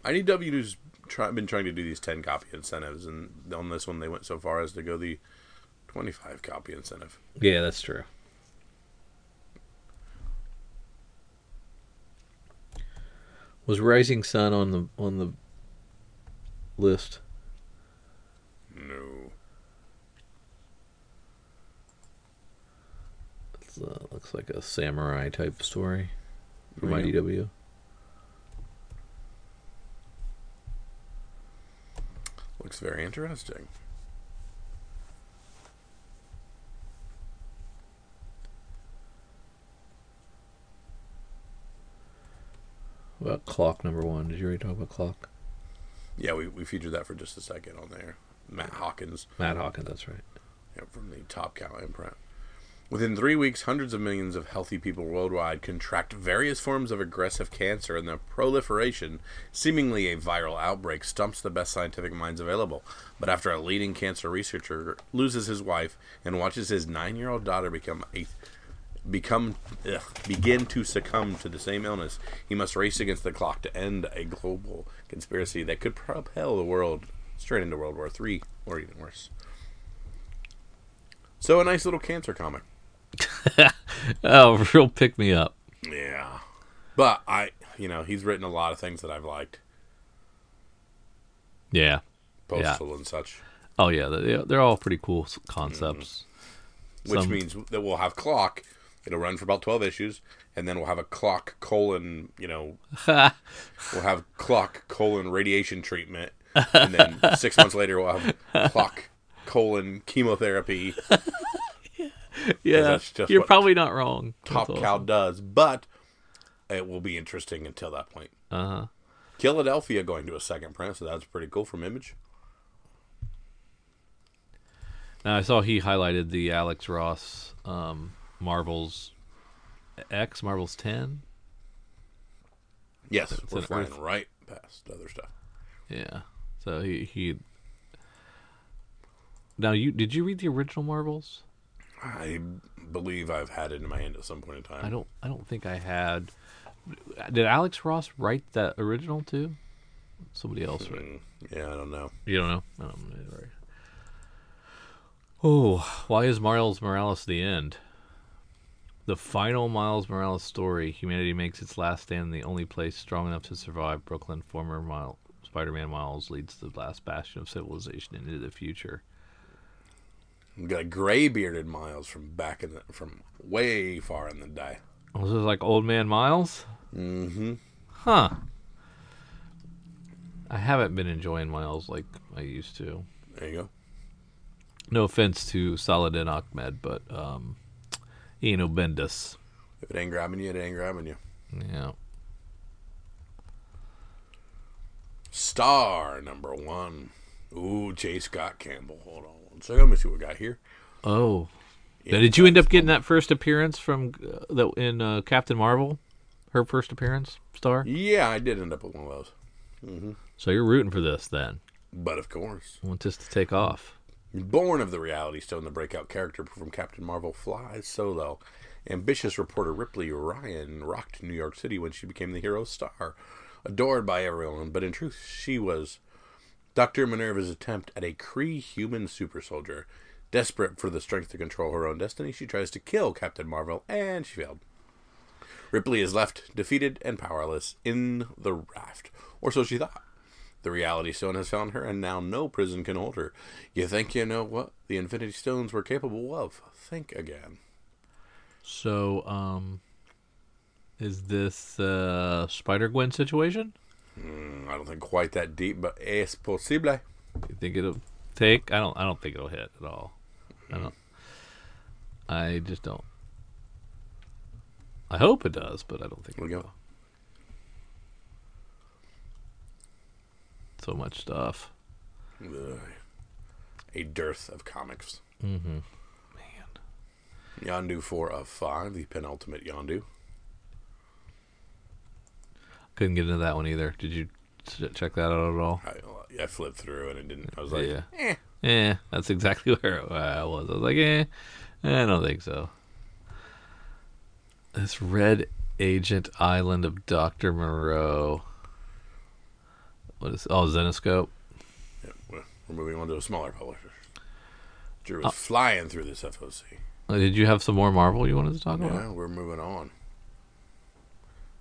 IDW's try, been trying to do these 10 copy incentives, and on this one, they went so far as to go the 25 copy incentive. Yeah, that's true. Was Rising Sun on the on the list? No. It's, uh, looks like a samurai type story from Yeah. IDW. Looks very interesting. About clock number one. Did you already talk about clock? Yeah, we, we featured that for just a second on there. Matt Hawkins. Matt Hawkins, that's right. Yeah, from the Top Cow imprint. Within three weeks, hundreds of millions of healthy people worldwide contract various forms of aggressive cancer, and the proliferation, seemingly a viral outbreak, stumps the best scientific minds available. But after a leading cancer researcher loses his wife and watches his nine-year-old daughter become a become ugh, begin to succumb to the same illness, he must race against the clock to end a global conspiracy that could propel the world straight into World War III or even worse. So a nice little cancer comic. [laughs] Oh, real pick me up. Yeah. But I, you know, he's written a lot of things that I've liked, Yeah. Postal and such, Oh yeah, they- they're all pretty cool concepts. Mm-hmm. which Some- means that we'll have clock. It'll run for about twelve issues, and then we'll have a clock colon. You know, [laughs] we'll have clock colon radiation treatment, and then six months later we'll have [laughs] clock colon chemotherapy. Yeah, you're probably not wrong. Top Cow does, but it will be interesting until that point. Uh huh. Killadelphia going to a second print, so that's pretty cool from Image. Now I saw he highlighted the Alex Ross um, Marvels X, Marvels Ten. Yes, It's we're flying Earth- right past other stuff. Yeah. So he he. Now you did you read the original Marvels? I believe I've had it in my hand at some point in time. I don't I don't think I had. Did Alex Ross write that original too? Somebody else wrote. Mm, yeah, I don't know. You don't know? I don't know. Oh, why is Miles Morales the end? The final Miles Morales story. Humanity makes its last stand in the only place strong enough to survive. Brooklyn, former Miles Spider-Man Miles leads the last bastion of civilization into the future. We got a gray bearded Miles from back in the from way far in the day. Was this is like Old Man Miles? Mm-hmm. Huh. I haven't been enjoying Miles like I used to. There you go. No offense to Saladin Ahmed, but um, he ain't no Bendis. If it ain't grabbing you, it ain't grabbing you. Yeah. Star number one. Ooh, J. Scott Campbell. Hold on second. Let me see what we got here. Oh. Yeah, now, did you end up getting that first appearance from uh, the, in uh, Captain Marvel? Her first appearance, Star. Yeah, I did end up with one of those. Mm-hmm. So you're rooting for this then? But of course, Want this to take off? born of the Reality Stone, the breakout character from Captain Marvel flies solo. Ambitious reporter Ripley Ryan rocked New York City when she became the hero star, adored by everyone. But in truth, she was Dr. Minerva's attempt at a Kree human super soldier. Desperate for the strength to control her own destiny, she tries to kill Captain Marvel, and she failed. Ripley is left defeated and powerless in the raft, or so she thought. The Reality Stone has found her, and now no prison can hold her. You think you know what the Infinity Stones were capable of? Think again. So, um, is this uh, Spider Gwen situation? Mm, I don't think quite that deep, but es posible. You think it'll take? I don't. I don't think it'll hit at all. I don't. I just don't. I hope it does, but I don't think We it go. will. So much stuff. Ugh. A dearth of comics. Mm-hmm. Man. Yondu 4 of 5, the penultimate Yondu. Couldn't get into that one either. Did you ch- check that out at all? I, I flipped through and it didn't. I was like, Yeah. eh. Yeah, that's exactly [laughs] where I was. I was like, eh, I don't think so. This Red Agent Island of Doctor Moreau. What is? Oh, Zenescope. Yeah, we're we're moving on to a smaller publisher. Drew Uh, is flying through this FOC. Did you have some more Marvel you wanted to talk about? Yeah, we're moving on.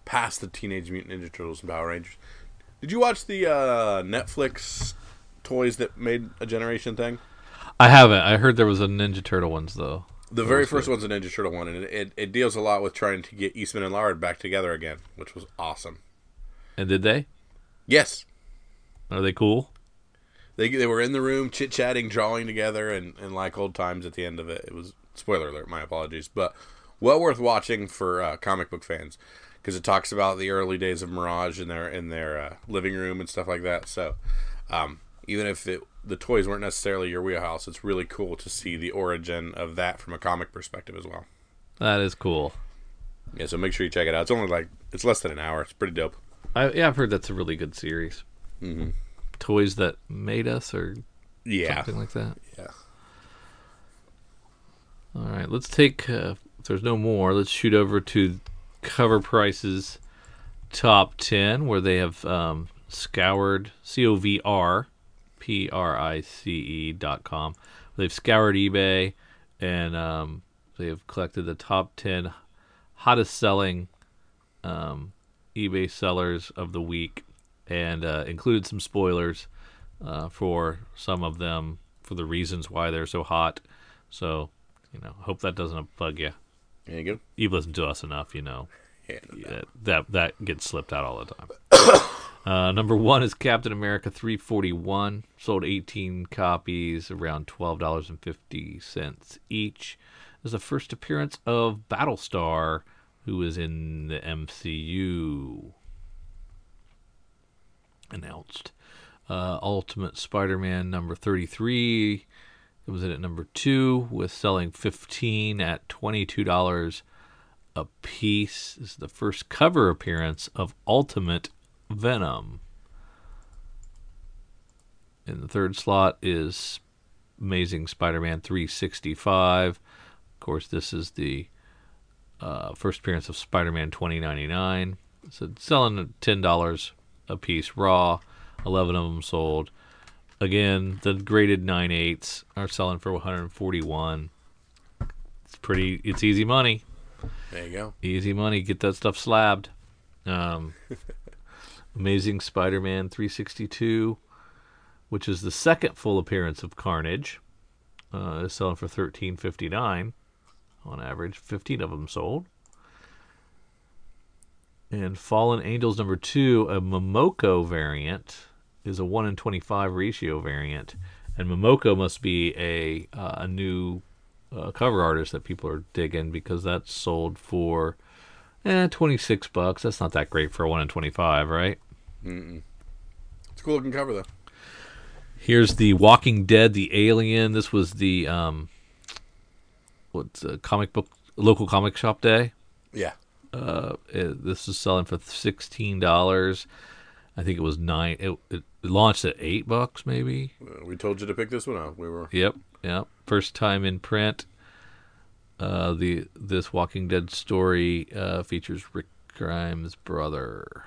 Past the Teenage Mutant Ninja Turtles and Power Rangers. Did you watch the uh, Netflix toys that made a generation thing? I haven't. I heard there was a Ninja Turtle ones though. The very first good. one's a Ninja Turtle one, and it, it, it deals a lot with trying to get Eastman and Laird back together again, which was awesome. And did they? Yes, Are they cool? they they were in the room chit chatting, drawing together, and, and like old times. At the end of it, it was spoiler alert. My apologies, but well worth watching for uh, comic book fans because it talks about the early days of Mirage in their in their uh, living room and stuff like that. So um, even if it, the toys weren't necessarily your wheelhouse, it's really cool to see the origin of that from a comic perspective as well. That is cool. Yeah, so make sure you check it out. It's only like it's less than an hour. It's pretty dope. I, yeah, I've heard that's a really good series. Mm-hmm. Toys that made us, or Yeah, something like that. yeah. All right, let's take. Uh, if there's no more, let's shoot over to cover prices top ten, where they have um, scoured C O V R P R I C E dot com. They've scoured eBay and um, they have collected the top ten hottest selling um, eBay sellers of the week, and uh, included some spoilers uh, for some of them for the reasons why they're so hot. So, you know, hope that doesn't bug you. There you go. You've listened to us enough, you know [laughs] Yeah, no that that, that gets slipped out all the time. [coughs] uh, number one is Captain America 341, sold 18 copies, around twelve dollars and fifty cents each. This is the first appearance of Battlestar, who is in the MCU. Announced. Uh, Ultimate Spider-Man number 33 comes in at number two with selling 15 at $22 a piece. This is the first cover appearance of Ultimate Venom. In the third slot is Amazing Spider-Man 365. Of course, this is the uh, first appearance of Spider-Man 2099. So selling at ten dollars a piece raw. Eleven of them sold. Again, the graded nine eights are selling for 141. It's pretty. It's easy money There you go. easy money get that stuff slabbed um, [laughs] Amazing Spider-Man 362, which is the second full appearance of Carnage, uh, is selling for 13.59 on average. 15 of them sold. And Fallen Angels number two, a Momoko variant, is a one in 25 ratio variant, and Momoko must be a uh, a new uh, cover artist that people are digging because that's sold for eh, 26 bucks. That's not that great for a one in 25, right? It's a cool looking cover though. Here's the Walking Dead, the Alien. This was the um, what's a comic book local comic shop day. Yeah. Uh, it, this is selling for sixteen dollars. I think it was nine. It, it launched at eight bucks, maybe. Uh, we told you to pick this one up. We were Yep, yep. First time in print. Uh, the this Walking Dead story uh, features Rick Grimes' brother.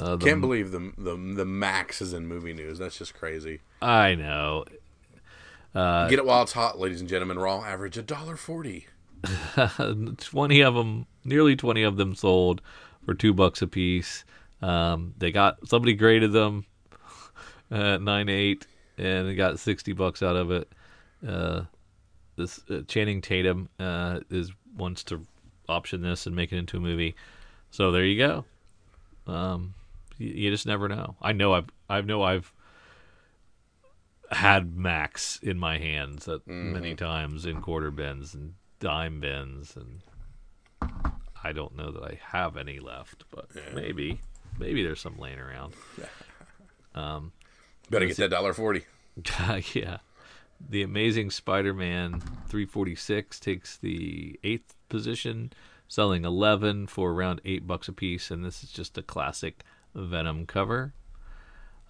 Uh, the- can't believe the the the max is in movie news. That's just crazy. I know. Uh, Get it while it's hot, ladies and gentlemen. Raw average a dollar forty. [laughs] 20 of them, nearly 20 of them sold for two bucks a piece. Um, they got somebody graded them [laughs] at nine eight, and they got 60 bucks out of it. Uh, this uh, Channing Tatum uh, is wants to option this and make it into a movie. So there you go. Um, you, you just never know. I know I've I know I've had Max in my hands at many times in quarter bins and dime bins, and I don't know that I have any left, but maybe maybe there's some laying around. [laughs] Um, Better get that dollar forty. [laughs] yeah. The Amazing Spider-Man 346 takes the eighth position, selling 11 for around eight bucks a piece, and this is just a classic Venom cover.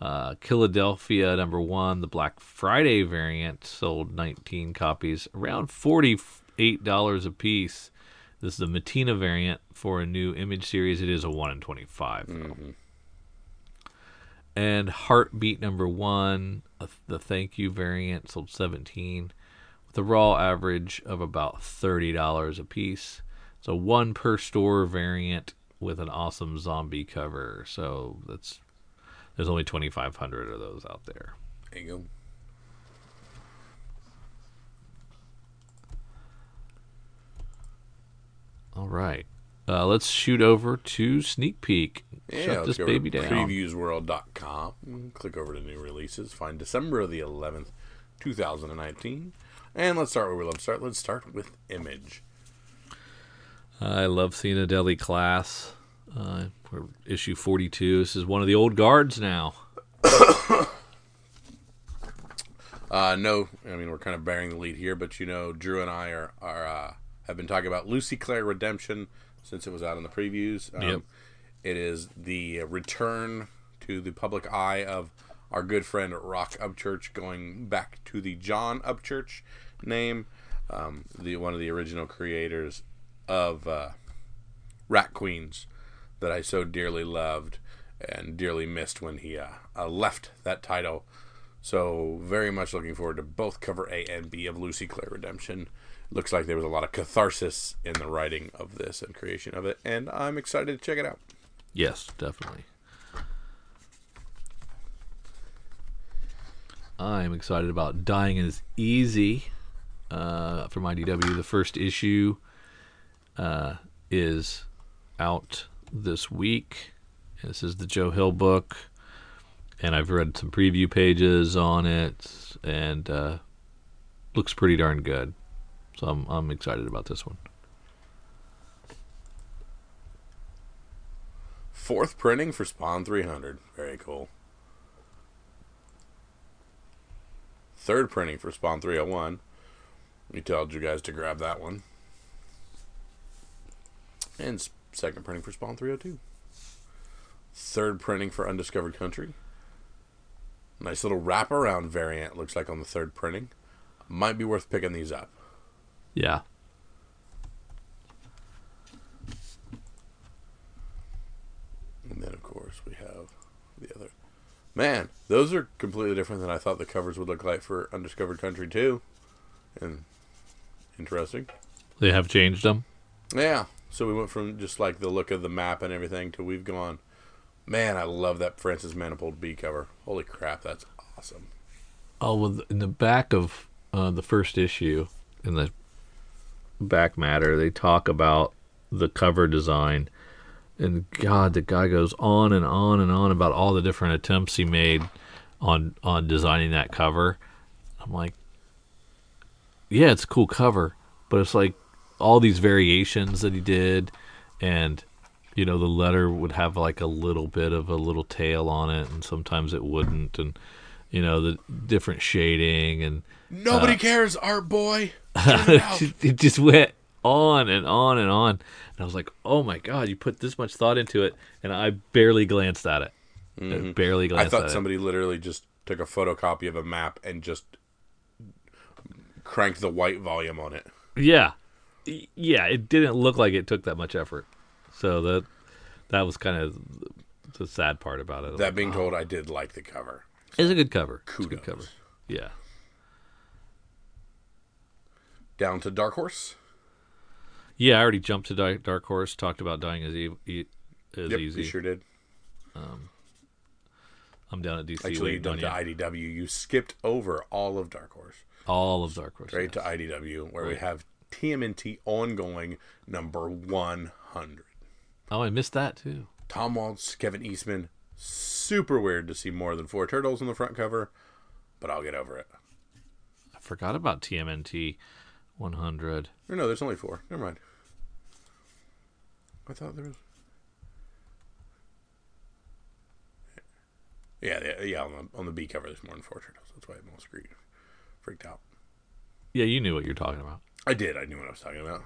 Uh, Killadelphia number one, the Black Friday variant, sold 19 copies, around $48 a piece. This is the Mattina variant for a new image series. It is a 1 in 25. though. Mm-hmm. And Heartbeat number one, the thank you variant, sold 17 with a raw average of about $30 a piece. So one per store variant with an awesome zombie cover. So that's there's only 2,500 of those out there. There you go. All right. Uh, let's shoot over to Sneak Peek. Yeah, Shut let's this go baby to down. Previewsworld.com. Click over to new releases. Find December the 11th, 2019. And let's start where we love to start. Let's start with Image. I love seeing a Deadly Class. Uh, we're issue 42. This is one of the old guards now. [coughs] Uh, no, I mean we're kind of bearing the lead here, but you know, Drew and I are are have been talking about Lucy Claire Redemption since it was out in the previews. Um, Yep. It is the return to the public eye of our good friend Roc Upchurch, going back to the John Upchurch name, um, the one of the original creators of uh, Rat Queens that I so dearly loved and dearly missed when he uh, uh, left that title. So very much looking forward to both cover A and B of Lucy Claire Redemption. Looks like there was a lot of catharsis in the writing of this and creation of it, and I'm excited to check it out. Yes, definitely. I'm excited about Dying is Easy uh, from IDW. The first issue uh, is out this week. This is the Joe Hill book, and I've read some preview pages on it, and uh, looks pretty darn good. So I'm I'm excited about this one. Fourth printing for Spawn 300. Very cool. Third printing for Spawn 301. We told you guys to grab that one. And second printing for Spawn 302. Third printing for Undiscovered Country. Nice little wraparound variant looks like on the third printing. Might be worth picking these up. Yeah. And then, of course, we have the other. Man, those are completely different than I thought the covers would look like for Undiscovered Country too. And interesting. They have changed them. Yeah, So we went from just like the look of the map and everything to we've gone. Man, I love that Francis Manapul B cover. Holy crap, that's awesome. Oh, well, in the back of uh, the first issue, in the back matter, they talk about the cover design. And God, the guy goes on and on and on about all the different attempts he made on on designing that cover. I'm like, yeah, it's a cool cover, but it's like all these variations that he did, and you know the letter would have like a little bit of a little tail on it, and sometimes it wouldn't, and you know the different shading and Nobody uh, cares, art boy. [laughs] It it just went on and on and on. And I was like, oh my God, you put this much thought into it. And I barely glanced at it. I mm-hmm. barely I thought somebody literally just took a photocopy of a map and just cranked the white volume on it. it. Yeah. Yeah, it didn't look like it took that much effort. So that that was kind of the sad part about it. That like, being ah. told, I did like the cover. It's a good cover. It's a good Kudos. cover. Yeah. Down to Dark Horse. Yeah, I already jumped to Dark, Dark Horse, talked about dying as, e- e- as Yep, easy. you sure did. Um, I'm down at DC Actually, you jumped to. IDW. You skipped over all of Dark Horse. All of Dark Horse. Straight yes. to IDW, where we have TMNT ongoing number 100. Oh, I missed that too. Tom Waltz, Kevin Eastman. Super weird to see more than four turtles on the front cover, but I'll get over it. I forgot about TMNT 100. Or no, there's only four. Never mind. I thought there was. Yeah, yeah, yeah on, the, on the B cover, there's more than four turtles. That's why I'm all screwed. Freaked out. Yeah, you knew what you're talking about. I did. I knew what I was talking about.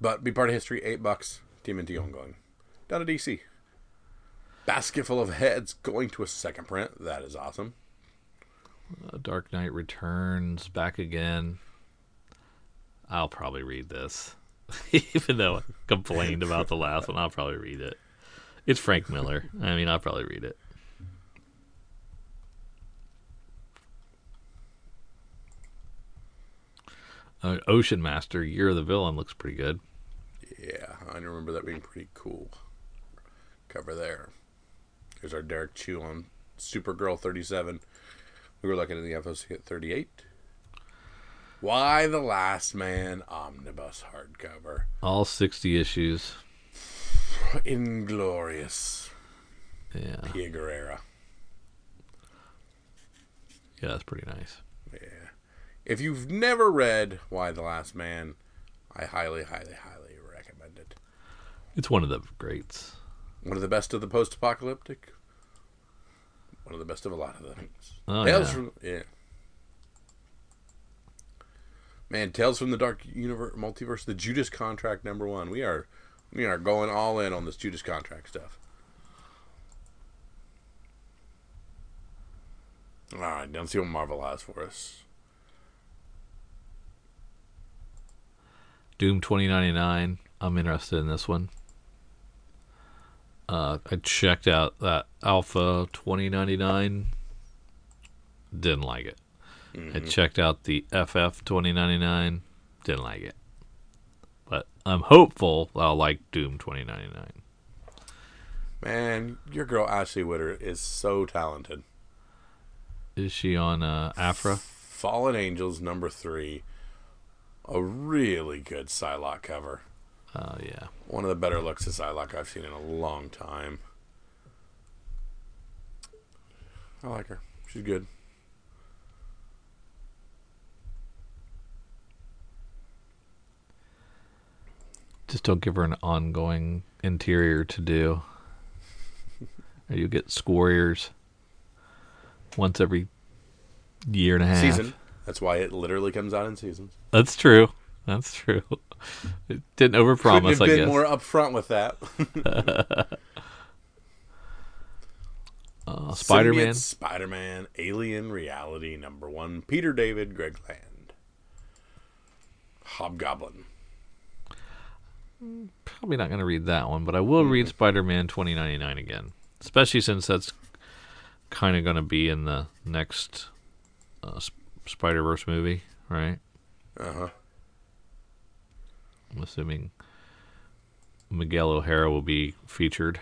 But be part of history. Eight bucks. Team TMNT ongoing. Down to DC. Basket full of heads going to a second print. That is awesome. Dark Knight Returns back again. I'll probably read this. [laughs] Even though I complained about the last one, I'll probably read it. It's Frank Miller. I mean, I'll probably read it. Uh, Ocean Master, Year of the Villain looks pretty good. Yeah, I remember that being pretty cool. Cover there. Here's our Derrick Chew on Supergirl 37. We were looking at the FOC at 38. Y: The Last Man Omnibus hardcover. All 60 issues. [laughs] Inglorious. Yeah. Pia Guerra. Yeah, that's pretty nice. Yeah. If you've never read Y: The Last Man, I highly, highly, highly recommend it. It's one of the greats. One of the best of the post apocalyptic. One of the best of a lot of things. Oh, Tales yeah. from yeah. Man, Tales from the Dark Universe Multiverse, the Judas Contract number one. We are we are going all in on this Judas Contract stuff. Alright, let's see what Marvel has for us. Doom 2099. I'm interested in this one. Uh, I checked out that Alpha 2099. Didn't like it. I checked out the FF 2099. Didn't like it. But I'm hopeful I'll like Doom 2099. Man, your girl Ashley Witter is so talented. Is she on uh, Aphra? Fallen Angels number three. A really good Psylocke cover. Oh, yeah. One of the better looks of Psylocke I've seen in a long time. I like her. She's good. Just don't give her an ongoing interior to do. [laughs] or you get squarriers once every year and a half. Season. That's why it literally comes out in seasons. That's true. That's true. It didn't overpromise. Couldn't have I been guess. more upfront with that. [laughs] [laughs] uh, Spider Man. Spider Man, Alien Reality number one. Peter David, Greg Land. Hobgoblin. Probably not going to read that one, but I will read Spider Man 2099 again. Especially since that's kind of going to be in the next uh, Spider Verse movie, right? Uh huh. I'm assuming Miguel O'Hara will be featured.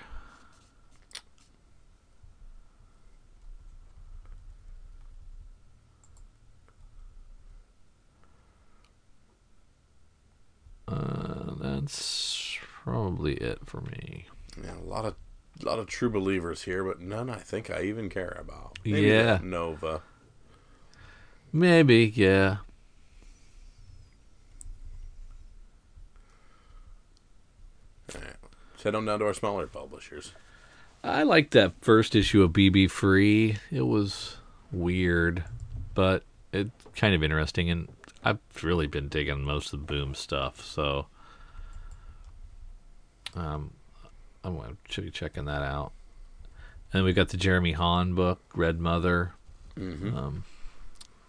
Uh, that's probably it for me. Yeah, a lot of a lot of true believers here, but none I think I even care about. Maybe Yeah. Nova. Maybe, yeah. Let's head on down to our smaller publishers. I liked that first issue of BB Free. It was weird, but it's kind of interesting, and I've really been digging most of the Boom stuff. So, um, I'm going to be checking that out. And we got the Jeremy Haun book, Red Mother. Mm-hmm. Um,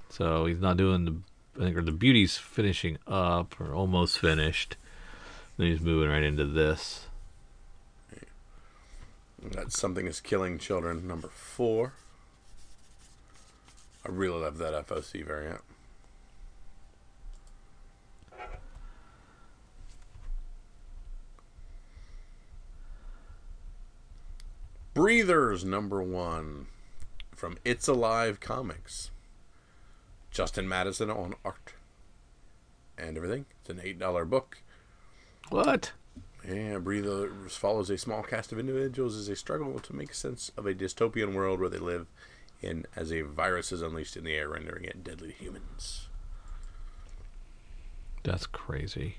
so he's not doing the. I think or the beauty's finishing up or almost finished. Then he's moving right into this. That's something is killing children. Number four. I really love that FOC variant. Breathers number one from It's Alive Comics. Justin Madson on art and everything. It's an eight dollar book. What? Yeah, Breathers follows a small cast of individuals as they struggle to make sense of a dystopian world where they live in as a virus is unleashed in the air, rendering it deadly to humans. That's crazy.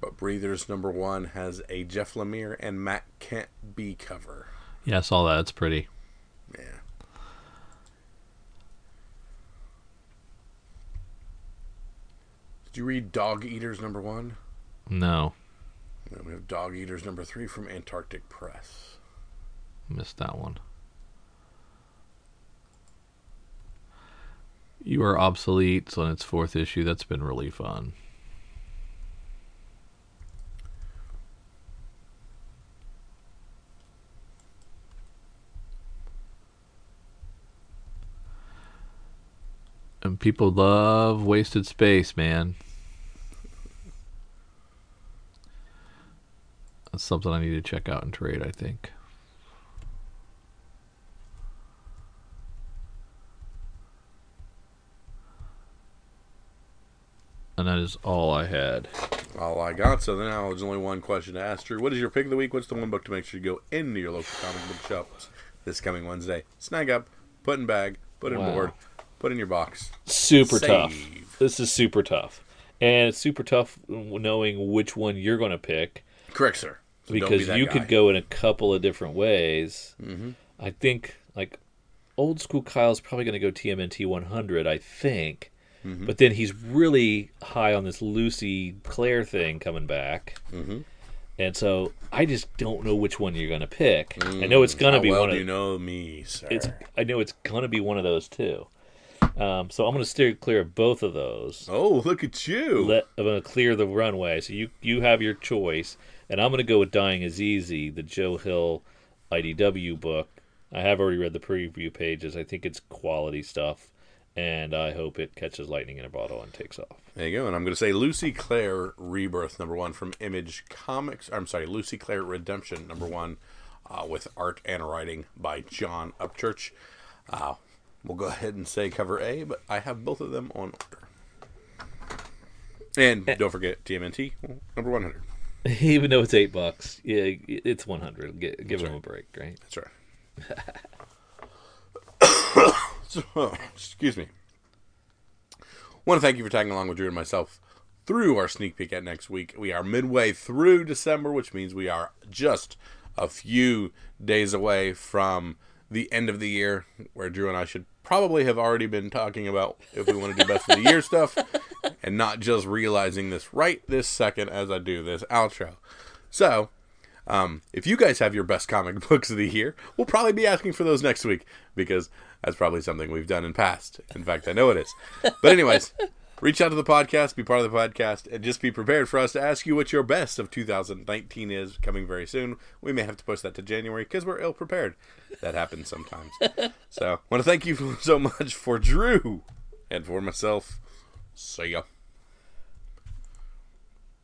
But Breathers number one has a Jeff Lemire and Matt Kindt B cover. Yeah, I saw that. It's pretty. Yeah. Did you read Dog Eaters number one? No, then we have Dog Eaters number three from Antarctic Press. missed that one. You are obsolete on its fourth issue. That's been really fun. And people love wasted space, man. That's something I need to check out and trade, I think. And that is all I had. All I got. So now there's only one question to ask Drew. What is your pick of the week? What's the one book to make sure you go into your local comic book shops this coming Wednesday? Snag up, put in bag, put in Wow. board, put in your box. Super tough. This is super tough. And it's super tough knowing which one you're going to pick Correct, sir. So don't be because you guy. could go in a couple of different ways. Mm-hmm. I think like old school Kyle's probably going to go TMNT 100, I think. Mm-hmm. But then he's really high on this Lucy Claire thing coming back. Mhm. And so I just don't know which one you're going to pick. I know it's going to be well one of you know me, sir? it's I know it's going to be one of those two. Um, so I'm going to steer clear of both of those. Oh, look at you. Let, I'm going to clear the runway. So you you have your choice, and I'm going to go with "Dying Is Easy," the Joe Hill IDW book. I have already read the preview pages. I think it's quality stuff, and I hope it catches lightning in a bottle and takes off. There you go. And I'm going to say Lucy Claire Rebirth number one from Image Comics. I'm sorry, Lucy Claire Redemption number one uh, with art and writing by John Upchurch. Uh, we'll go ahead and say cover A, but I have both of them on order. And don't forget TMNT number 100. [laughs] Even though it's eight bucks, yeah, it's 100. Give, give them a break, right? That's right. so, [coughs] [coughs] excuse me. want to thank you for tagging along with Drew and myself through our sneak peek at next week. We are midway through December, which means we are just a few days away from the end of the year, where Drew and I should probably have already been talking about if we want to do best of the year stuff, [laughs] and not just realizing this right this second as I do this outro. So, um, if you guys have your best comic [laughs] books of the year, we'll probably be asking for those next week because that's probably something we've done in past. In fact, I know it is. But anyways, reach out to the podcast, be part of the podcast, and just be prepared for us to ask you what your best of 2019 is coming very soon. We may have to push that to January because we're ill prepared. That happens sometimes. [laughs] so, want to thank you [laughs] so much for Drew and for myself. See ya.